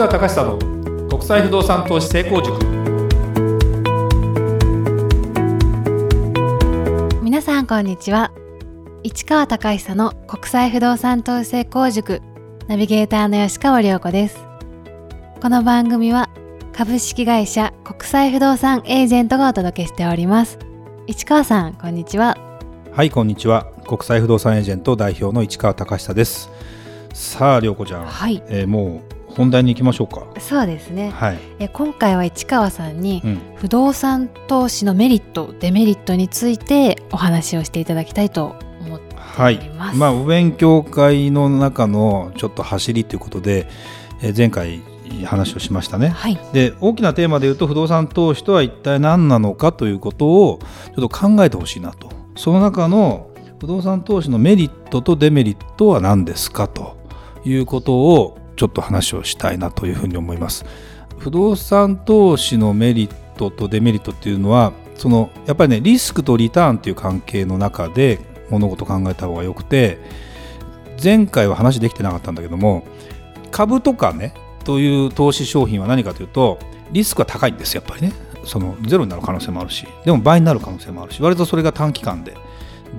川隆久の国際不動産投資成功塾。皆さんこんにちは。市川隆久の国際不動産投資成功塾ナビゲーターの吉川良子です。この番組は株式会社国際不動産エージェントがお届けしております。市川さんこんにちは。はいこんにちは。国際不動産エージェント代表の市川隆久です。さあ涼子ちゃん、はい。えーもう本題に行きましょうか。そうですね。はい、え今回は市川さんにうん、不動産投資のメリットデメリットについてお話をしていただきたいと思ってはいおります、まあお勉強会の中のちょっと走りということで、えー前回話をしましたね。はい。で大きなテーマで言うと不動産投資とは一体何なのかということをちょっと考えてほしいなと。その中の不動産投資のメリットとデメリットは何ですかということをちょっと話をしたいなというふうに思います。不動産投資のメリットとデメリットっていうのはそのやっぱりねリスクとリターンっていう関係の中で物事考えた方がよくて前回は話できてなかったんだけども株とかねという投資商品は何かというとリスクは高いんですやっぱりね。そのゼロになる可能性もあるしでも倍になる可能性もあるし割とそれが短期間で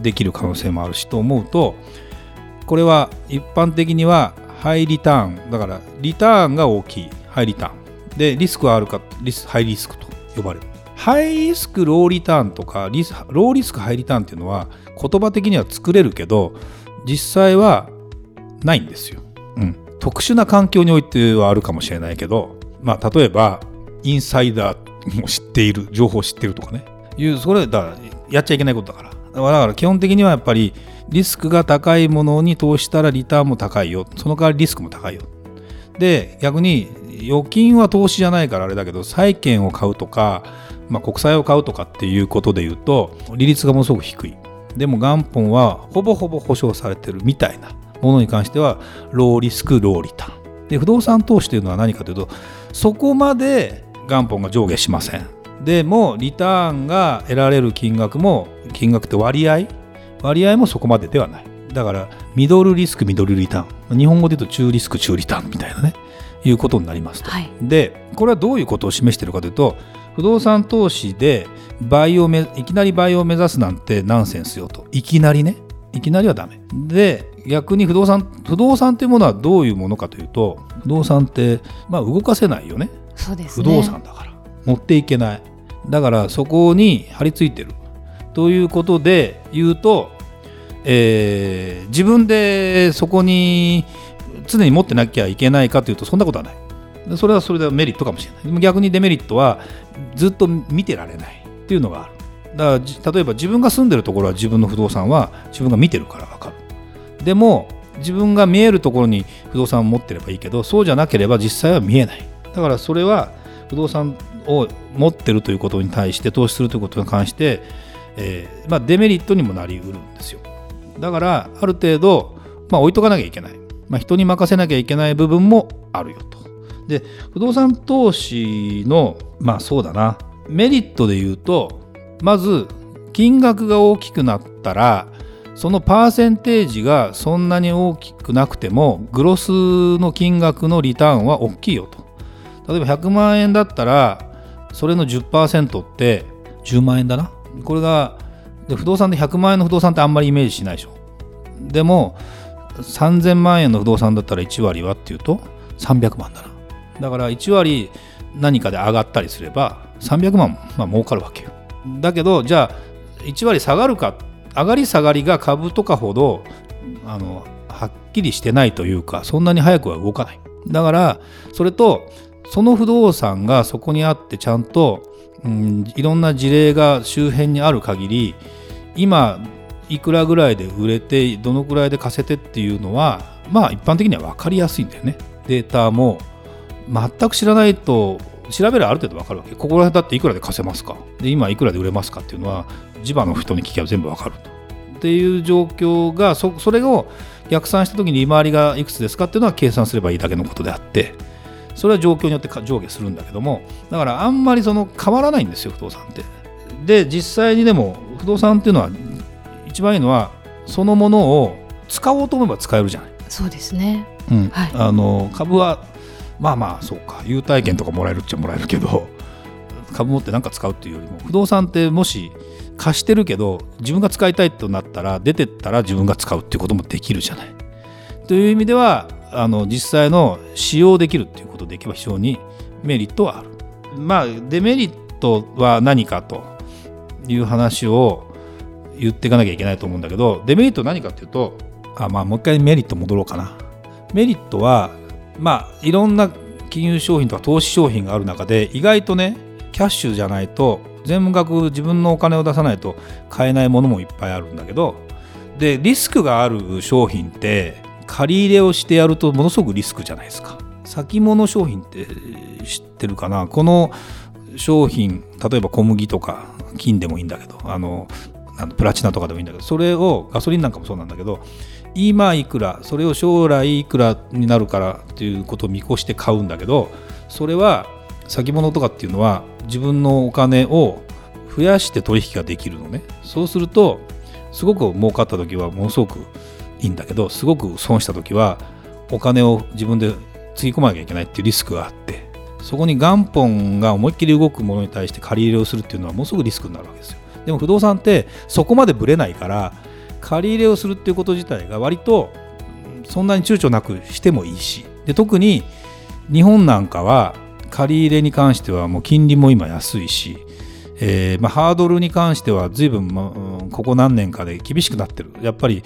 できる可能性もあるしと思うとこれは一般的にはハイリターン。だからリターンが大きい。ハイリターン。でリスクはあるかリスハイリスクと呼ばれる。ハイリスクローリターンとかリスローリスクハイリターンっていうのは言葉的には作れるけど実際はないんですよ、うん、特殊な環境においてはあるかもしれないけど、まあ、例えばインサイダーも知っている情報を知ってるとかね。いうそれだからやっちゃいけないことだから。だから基本的にはやっぱりリスクが高いものに投資したらリターンも高いよ。その代わりリスクも高いよ。で逆に預金は投資じゃないからあれだけど債券を買うとか、まあ、国債を買うとかっていうことで言うと利率がものすごく低い。でも元本はほぼほぼ保証されてるみたいなものに関してはローリスクローリターン。で不動産投資というのは何かというとそこまで元本が上下しません。でもリターンが得られる金額も金額って割合？割合もそこまでではない。だからミドルリスクミドルリターン。日本語で言うと中リスク中リターンみたいなね。いうことになりますと、はい。でこれはどういうことを示しているかというと不動産投資で倍をめいきなり倍を目指すなんてナンセンスよと。いきなりね。いきなりはダメ。で逆に不動産不動産というものはどういうものかというと不動産ってまあ動かせないよね。そうですね。不動産だから。持っていけないだからそこに張り付いてるということで言うと、えー自分でそこに常に持ってなきゃいけないかというとそんなことはない。それはそれでメリットかもしれない。逆にデメリットはずっと見てられないっていうのがある。だから例えば自分が住んでるところは自分の不動産は自分が見てるから分かる。でも自分が見えるところに不動産を持ってればいいけどそうじゃなければ実際は見えない。だからそれは不動産を持ってるということに対して投資するということに関して、えーまあ、デメリットにもなりうるんですよ。だからある程度、まあ、置いとかなきゃいけない、まあ、人に任せなきゃいけない部分もあるよと。で不動産投資のまあそうだな。メリットで言うとまず金額が大きくなったらそのパーセンテージがそんなに大きくなくてもグロスの金額のリターンは大きいよと。例えば100万円だったらそれの10%って10万円だな。これがで不動産で100万円の不動産ってあんまりイメージしないでしょ。でも3000万円の不動産だったら1割はっていうと300万だな。だから1割何かで上がったりすれば300万まあ儲かるわけよ。だけどじゃあ1割下がるか上がり下がりが株とかほどあのはっきりしてないというかそんなに早くは動かない。だからそれとその不動産がそこにあってちゃんと、うん、いろんな事例が周辺にある限り今いくらぐらいで売れてどのくらいで貸せてっていうのはまあ一般的には分かりやすいんだよね。データも全く知らないと調べればある程度分かるわけ。ここら辺だっていくらで貸せますか？で今いくらで売れますかっていうのは地場の人に聞けば全部分かると。っていう状況がそそれを逆算した時に利回りがいくつですかっていうのは計算すればいいだけのことであって。それは状況によってか上下するんだけどもだからあんまりその変わらないんですよ不動産って。で実際にでも不動産っていうのは一番いいのはそのものを使おうと思えば使えるじゃない。そうですねうんはいあの株はまあまあそうか優待券とかもらえるっちゃもらえるけど 株持って何か使うっていうよりも不動産ってもし貸してるけど自分が使いたいとなったら出てったら自分が使うっていうこともできるじゃない。という意味ではあの実際の使用できるっていうことでいけば非常にメリットはある。まあデメリットは何かという話を言っていかなきゃいけないと思うんだけどデメリットは何かっていうとあまあもう一回メリット戻ろうかな。メリットはまあいろんな金融商品とか投資商品がある中で意外とねキャッシュじゃないと全額自分のお金を出さないと買えないものもいっぱいあるんだけどでリスクがある商品って借り入れをしてやるとものすごくリスクじゃないですか。先物商品って知ってるかな？この商品例えば小麦とか金でもいいんだけどあのプラチナとかでもいいんだけどそれをガソリンなんかもそうなんだけど今いくらそれを将来いくらになるからっていうことを見越して買うんだけどそれは先物とかっていうのは自分のお金を増やして取引ができるのね。そうするとすごく儲かった時はものすごくいいんだけどすごく損した時はお金を自分でつぎ込まなきゃいけないっていうリスクがあってそこに元本が思いっきり動くものに対して借り入れをするっていうのはものすごくリスクになるわけですよ。でも不動産ってそこまでぶれないから借り入れをするっていうこと自体が割とそんなに躊躇なくしてもいいしで特に日本なんかは借り入れに関してはもう金利も今安いし、えーまあ、ハードルに関しては随分、ま、ここ何年かで厳しくなってる。やっぱり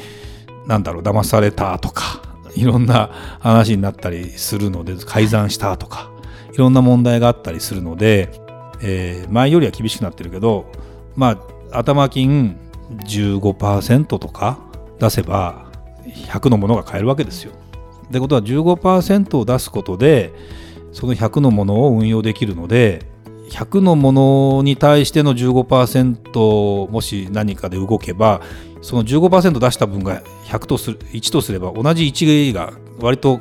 なんだろう騙されたとかいろんな話になったりするので改ざんしたとかいろんな問題があったりするので、えー、前よりは厳しくなってるけどまあ頭金15%とか出せば100のものが買えるわけですよ。ってことは15%を出すことでその100のものを運用できるので100のものに対しての15%もし何かで動けばその15%出した分が100とする1とすれば同じ1が割と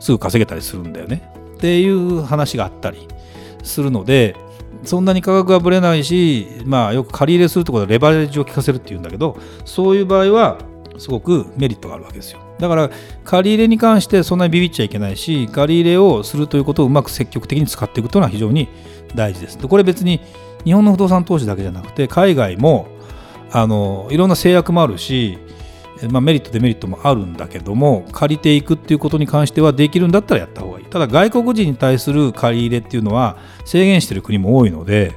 すぐ稼げたりするんだよね。っていう話があったりするのでそんなに価格がぶれないし、まあ、よく借り入れするところでレバレッジを効かせるっていうんだけどそういう場合はすごくメリットがあるわけですよ。だから借り入れに関してそんなにビビっちゃいけないし借り入れをするということをうまく積極的に使っていくというのは非常に大事です。でこれ別に日本の不動産投資だけじゃなくて海外もあのいろんな制約もあるし、まあ、メリットデメリットもあるんだけども借りていくっていうことに関してはできるんだったらやった方がいい。ただ外国人に対する借り入れっていうのは制限してる国も多いので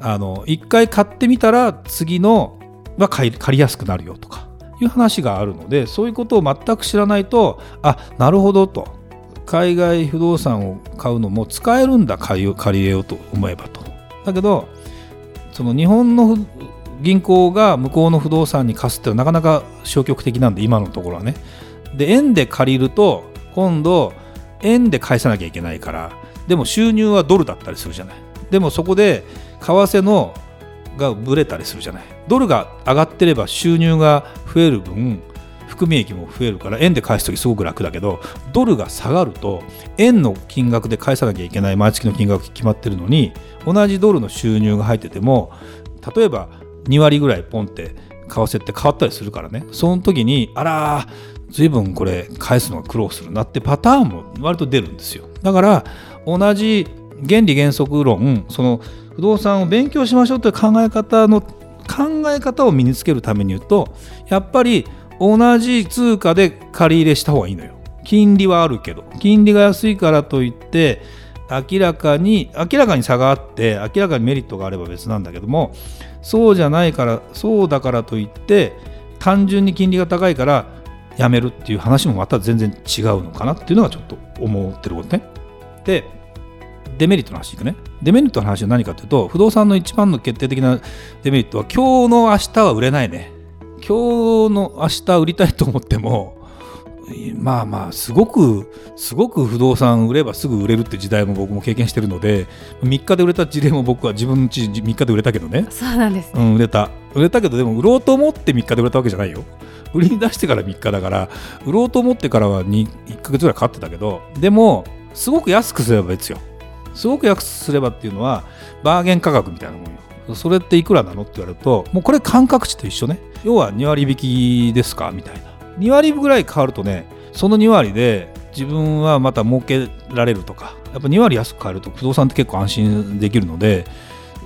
あの1回買ってみたら次のは借りやすくなるよとか。いう話があるのでそういうことを全く知らないとあなるほどと。海外不動産を買うのも使えるんだ借り入れようと思えばと。だけどその日本の銀行が向こうの不動産に貸すってなかなか消極的なんで今のところはね。で円で借りると今度円で返さなきゃいけないからでも収入はドルだったりするじゃない。でもそこで為替のがぶれたりするじゃない。ドルが上がってれば収入が増える分含み益も増えるから円で返す時すごく楽だけどドルが下がると円の金額で返さなきゃいけない毎月の金額決まってるのに同じドルの収入が入ってても例えば2割ぐらいポンって為替って変わったりするからね。その時にあら随分これ返すのが苦労するなってパターンも割と出るんですよ。だから同じ原理原則論その不動産を勉強しましょうという考え方の考え方を身につけるために言うとやっぱり同じ通貨で借り入れした方がいいのよ金利はあるけど金利が安いからといって明らかに明らかに差があって明らかにメリットがあれば別なんだけどもそうじゃないからそうだからといって単純に金利が高いからやめるっていう話もまた全然違うのかなっていうのがちょっと思ってることね。でデメリットの話いくね。デメリットの話は何かというと不動産の一番の決定的なデメリットは今日の明日は売れないね。今日の明日売りたいと思ってもまあまあすごくすごく不動産売ればすぐ売れるって時代も僕も経験してるので3日で売れた事例も僕は自分のち3日で売れたけどね。そうなんです、ね、うん、売れた。売れたけどでも売ろうと思って3日で売れたわけじゃないよ。売りに出してから3日だから売ろうと思ってからは1か月ぐらいかかってたけどでもすごく安くすれば別よすごく安くすればっていうのはバーゲン価格みたいなもんよ。それっていくらなのって言われるともうこれ感覚値と一緒ね。要は2割引きですかみたいな。2割ぐらい変わるとねその2割で自分はまた儲けられるとかやっぱ2割安く買えると不動産って結構安心できるので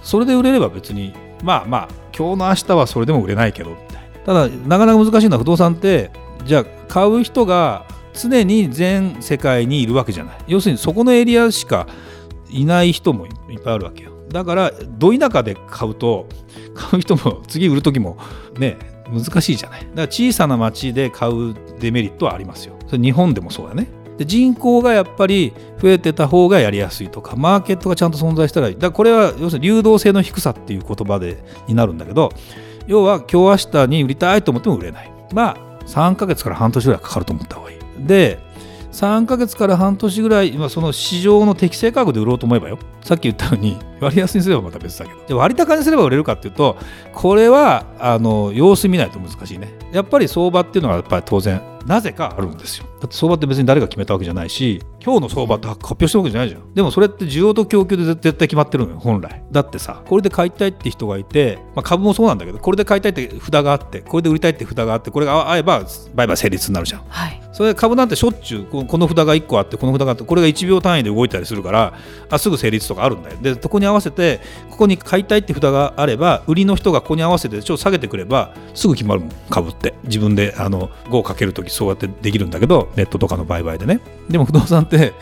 それで売れれば別にまあまあ今日の明日はそれでも売れないけどみたいな。ただなかなか難しいのは不動産ってじゃあ買う人が常に全世界にいるわけじゃない。要するにそこのエリアしかいない人もいっぱいあるわけよ。だからど田舎で買うと 買う人も次売る時もね難しいじゃない。だから小さな町で買うデメリットはありますよ。それ日本でもそうだね。で人口がやっぱり増えてた方がやりやすいとかマーケットがちゃんと存在したらいい。だからこれは要するに流動性の低さっていう言葉でになるんだけど要は今日明日に売りたいと思っても売れない。まあ3ヶ月から半年ぐらいかかると思った方がいい。で3ヶ月から半年ぐらい、まあ、その市場の適正価格で売ろうと思えばよ。さっき言ったように 割安にすればまた別だけど。で割高にすれば売れるかっていうとこれはあの様子見ないと難しいね。やっぱり相場っていうのはやっぱり当然なぜかあるんですよ。だって相場って別に誰が決めたわけじゃないし今日の相場って発表したわけじゃないじゃん。でもそれって需要と供給で絶対決まってるのよ本来。だってさこれで買いたいって人がいて、まあ、株もそうなんだけどこれで買いたいって札があってこれで売りたいって札があってこれが合えば売買成立になるじゃん、はい、それ株なんてしょっちゅうこの札が1個あってこの札があってこれが1秒単位で動いたりするからあすぐ成立とかあるんだよ。でそこに合わせてここに買いたいって札があれば売りの人がここに合わせてちょっと下げてくればすぐ決まるもん株って。自分であの5をかけるときそうやってできるんだけどネットとかの売買でね。でも不動産って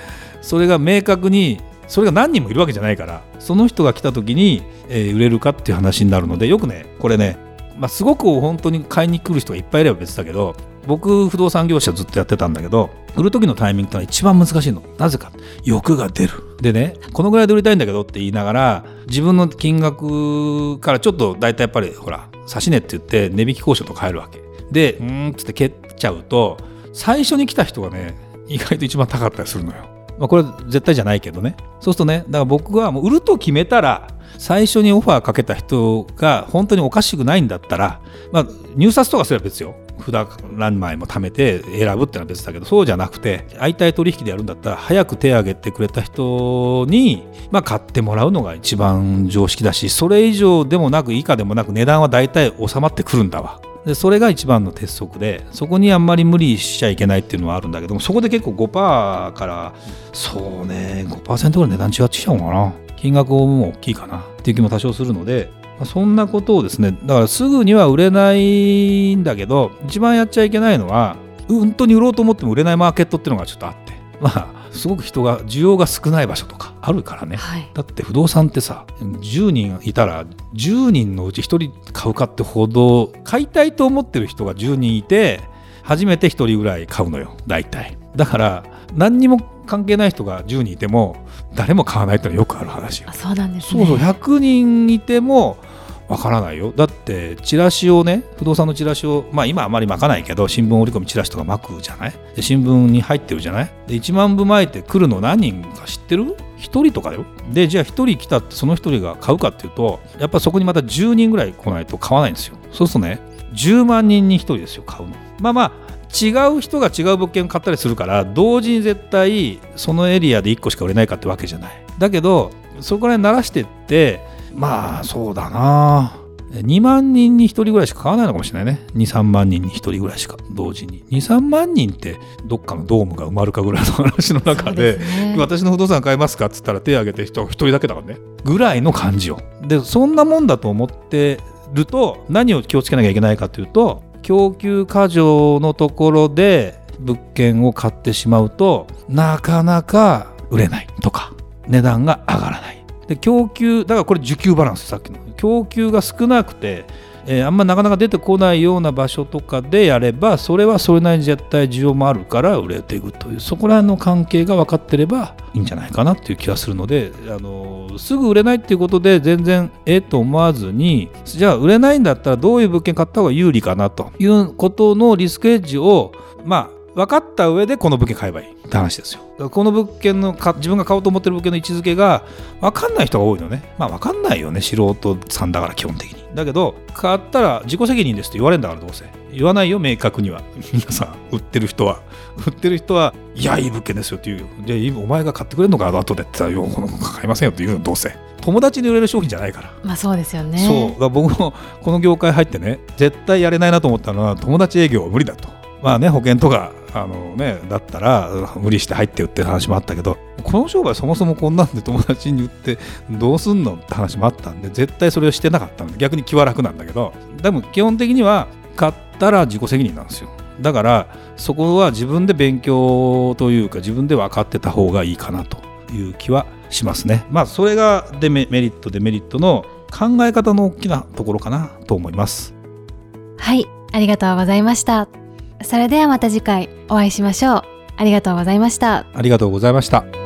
それが明確にそれが何人もいるわけじゃないからその人が来た時に、えー、売れるかっていう話になるのでよくねこれね、まあ、すごく本当に買いに来る人がいっぱいいれば別だけど僕不動産業者ずっとやってたんだけど売る時のタイミングってのは一番難しいの。なぜか。欲が出る。でねこのぐらいで売りたいんだけどって言いながら自分の金額からちょっと大体やっぱりほら指し値って言って値引き交渉とか入るわけ。でうんっつって蹴っちゃうと最初に来た人がね意外と一番高かったりするのよ。まあ、これ絶対じゃないけどねそうするとねだから僕はもう売ると決めたら最初にオファーかけた人が本当におかしくないんだったら、まあ、入札とかすれば別よ札何枚も貯めて選ぶってのは別だけどそうじゃなくて相対取引でやるんだったら早く手を挙げてくれた人に、まあ、買ってもらうのが一番常識だしそれ以上でもなく以下でもなく値段は大体収まってくるんだわ。でそれが一番の鉄則でそこにあんまり無理しちゃいけないっていうのはあるんだけどもそこで結構5%からそうね5%ぐらい値段違ってきちゃうのかな。金額も大きいかな。っていう気も多少するのでそんなことをですねだからすぐには売れないんだけど一番やっちゃいけないのは本当に売ろうと思っても売れないマーケットっていうのがちょっとあって。まあすごく人が需要が少ない場所とかあるからね、はい、だって不動産ってさ10人いたら10人のうち1人買うかってほど買いたいと思ってる人が10人いて初めて1人ぐらい買うのよ大体。だから何にも関係ない人が10人いても誰も買わないってのはよくある話よ。そうなんですね。そうそう100人いてもわからないよ。だってチラシをね不動産のチラシをまあ今あまり巻かないけど新聞折り込みチラシとか巻くじゃない？で新聞に入ってるじゃない？で1万部巻いて来るの何人か知ってる？1人とかだよ。でじゃあ1人来たってその1人が買うかっていうとやっぱそこにまた10人ぐらい来ないと買わないんですよ。そうするとね10万人に1人ですよ買うの。まあまあ違う人が違う物件を買ったりするから同時に絶対そのエリアで1個しか売れないかってわけじゃない。だけどそこら辺慣らしてってまあそうだな。2万人に1人ぐらいしか買わないのかもしれないね。23万人に1人ぐらいしか同時に。23万人ってどっかのドームが埋まるかぐらいの話の中で、ね、私の不動産買いますか？っつったら手を挙げて人が1人だけだからね。ぐらいの感じよ。でそんなもんだと思ってると何を気をつけなきゃいけないかというと供給過剰のところで物件を買ってしまうとなかなか売れないとか値段が上がらないで供給だからこれ需給バランスさっきの。供給が少なくて、えー、あんまなかなか出てこないような場所とかでやればそれはそれなりに絶対需要もあるから売れていくという。そこら辺の関係が分かってればいいんじゃないかなっていう気がするので、あの、すぐ売れないっていうことで全然ええと思わずにじゃあ売れないんだったらどういう物件買った方が有利かなということのリスクエッジをまあ分かった上でこの物件買えばいいって話ですよ。この物件のか自分が買おうと思ってる物件の位置づけが分かんない人が多いのね。まあ分かんないよね、素人さんだから基本的に。だけど、買ったら自己責任ですって言われるんだからどうせ。言わないよ、明確には。皆さん、売ってる人は。売ってる人は、いや、いい物件ですよって言うよ。で、お前が買ってくれるのか、後でって言ったら、よ、この買いませんよって言うの、どうせ。友達に売れる商品じゃないから。まあそうですよね。そう。僕もこの業界入ってね、絶対やれないなと思ったのは、友達営業は無理だと。まあね、保険とかあのねだったら無理して入ってよって話もあったけどこの商売そもそもこんなんで友達に言ってどうすんのって話もあったんで絶対それをしてなかったんで逆に気は楽なんだけどでも基本的には買ったら自己責任なんですよ。だからそこは自分で勉強というか自分で分かってた方がいいかなという気はしますね。まあそれがデメメリットデメリットの考え方の大きなところかなと思います。はいありがとうございました。それではまた次回お会いしましょう。ありがとうございました。ありがとうございました。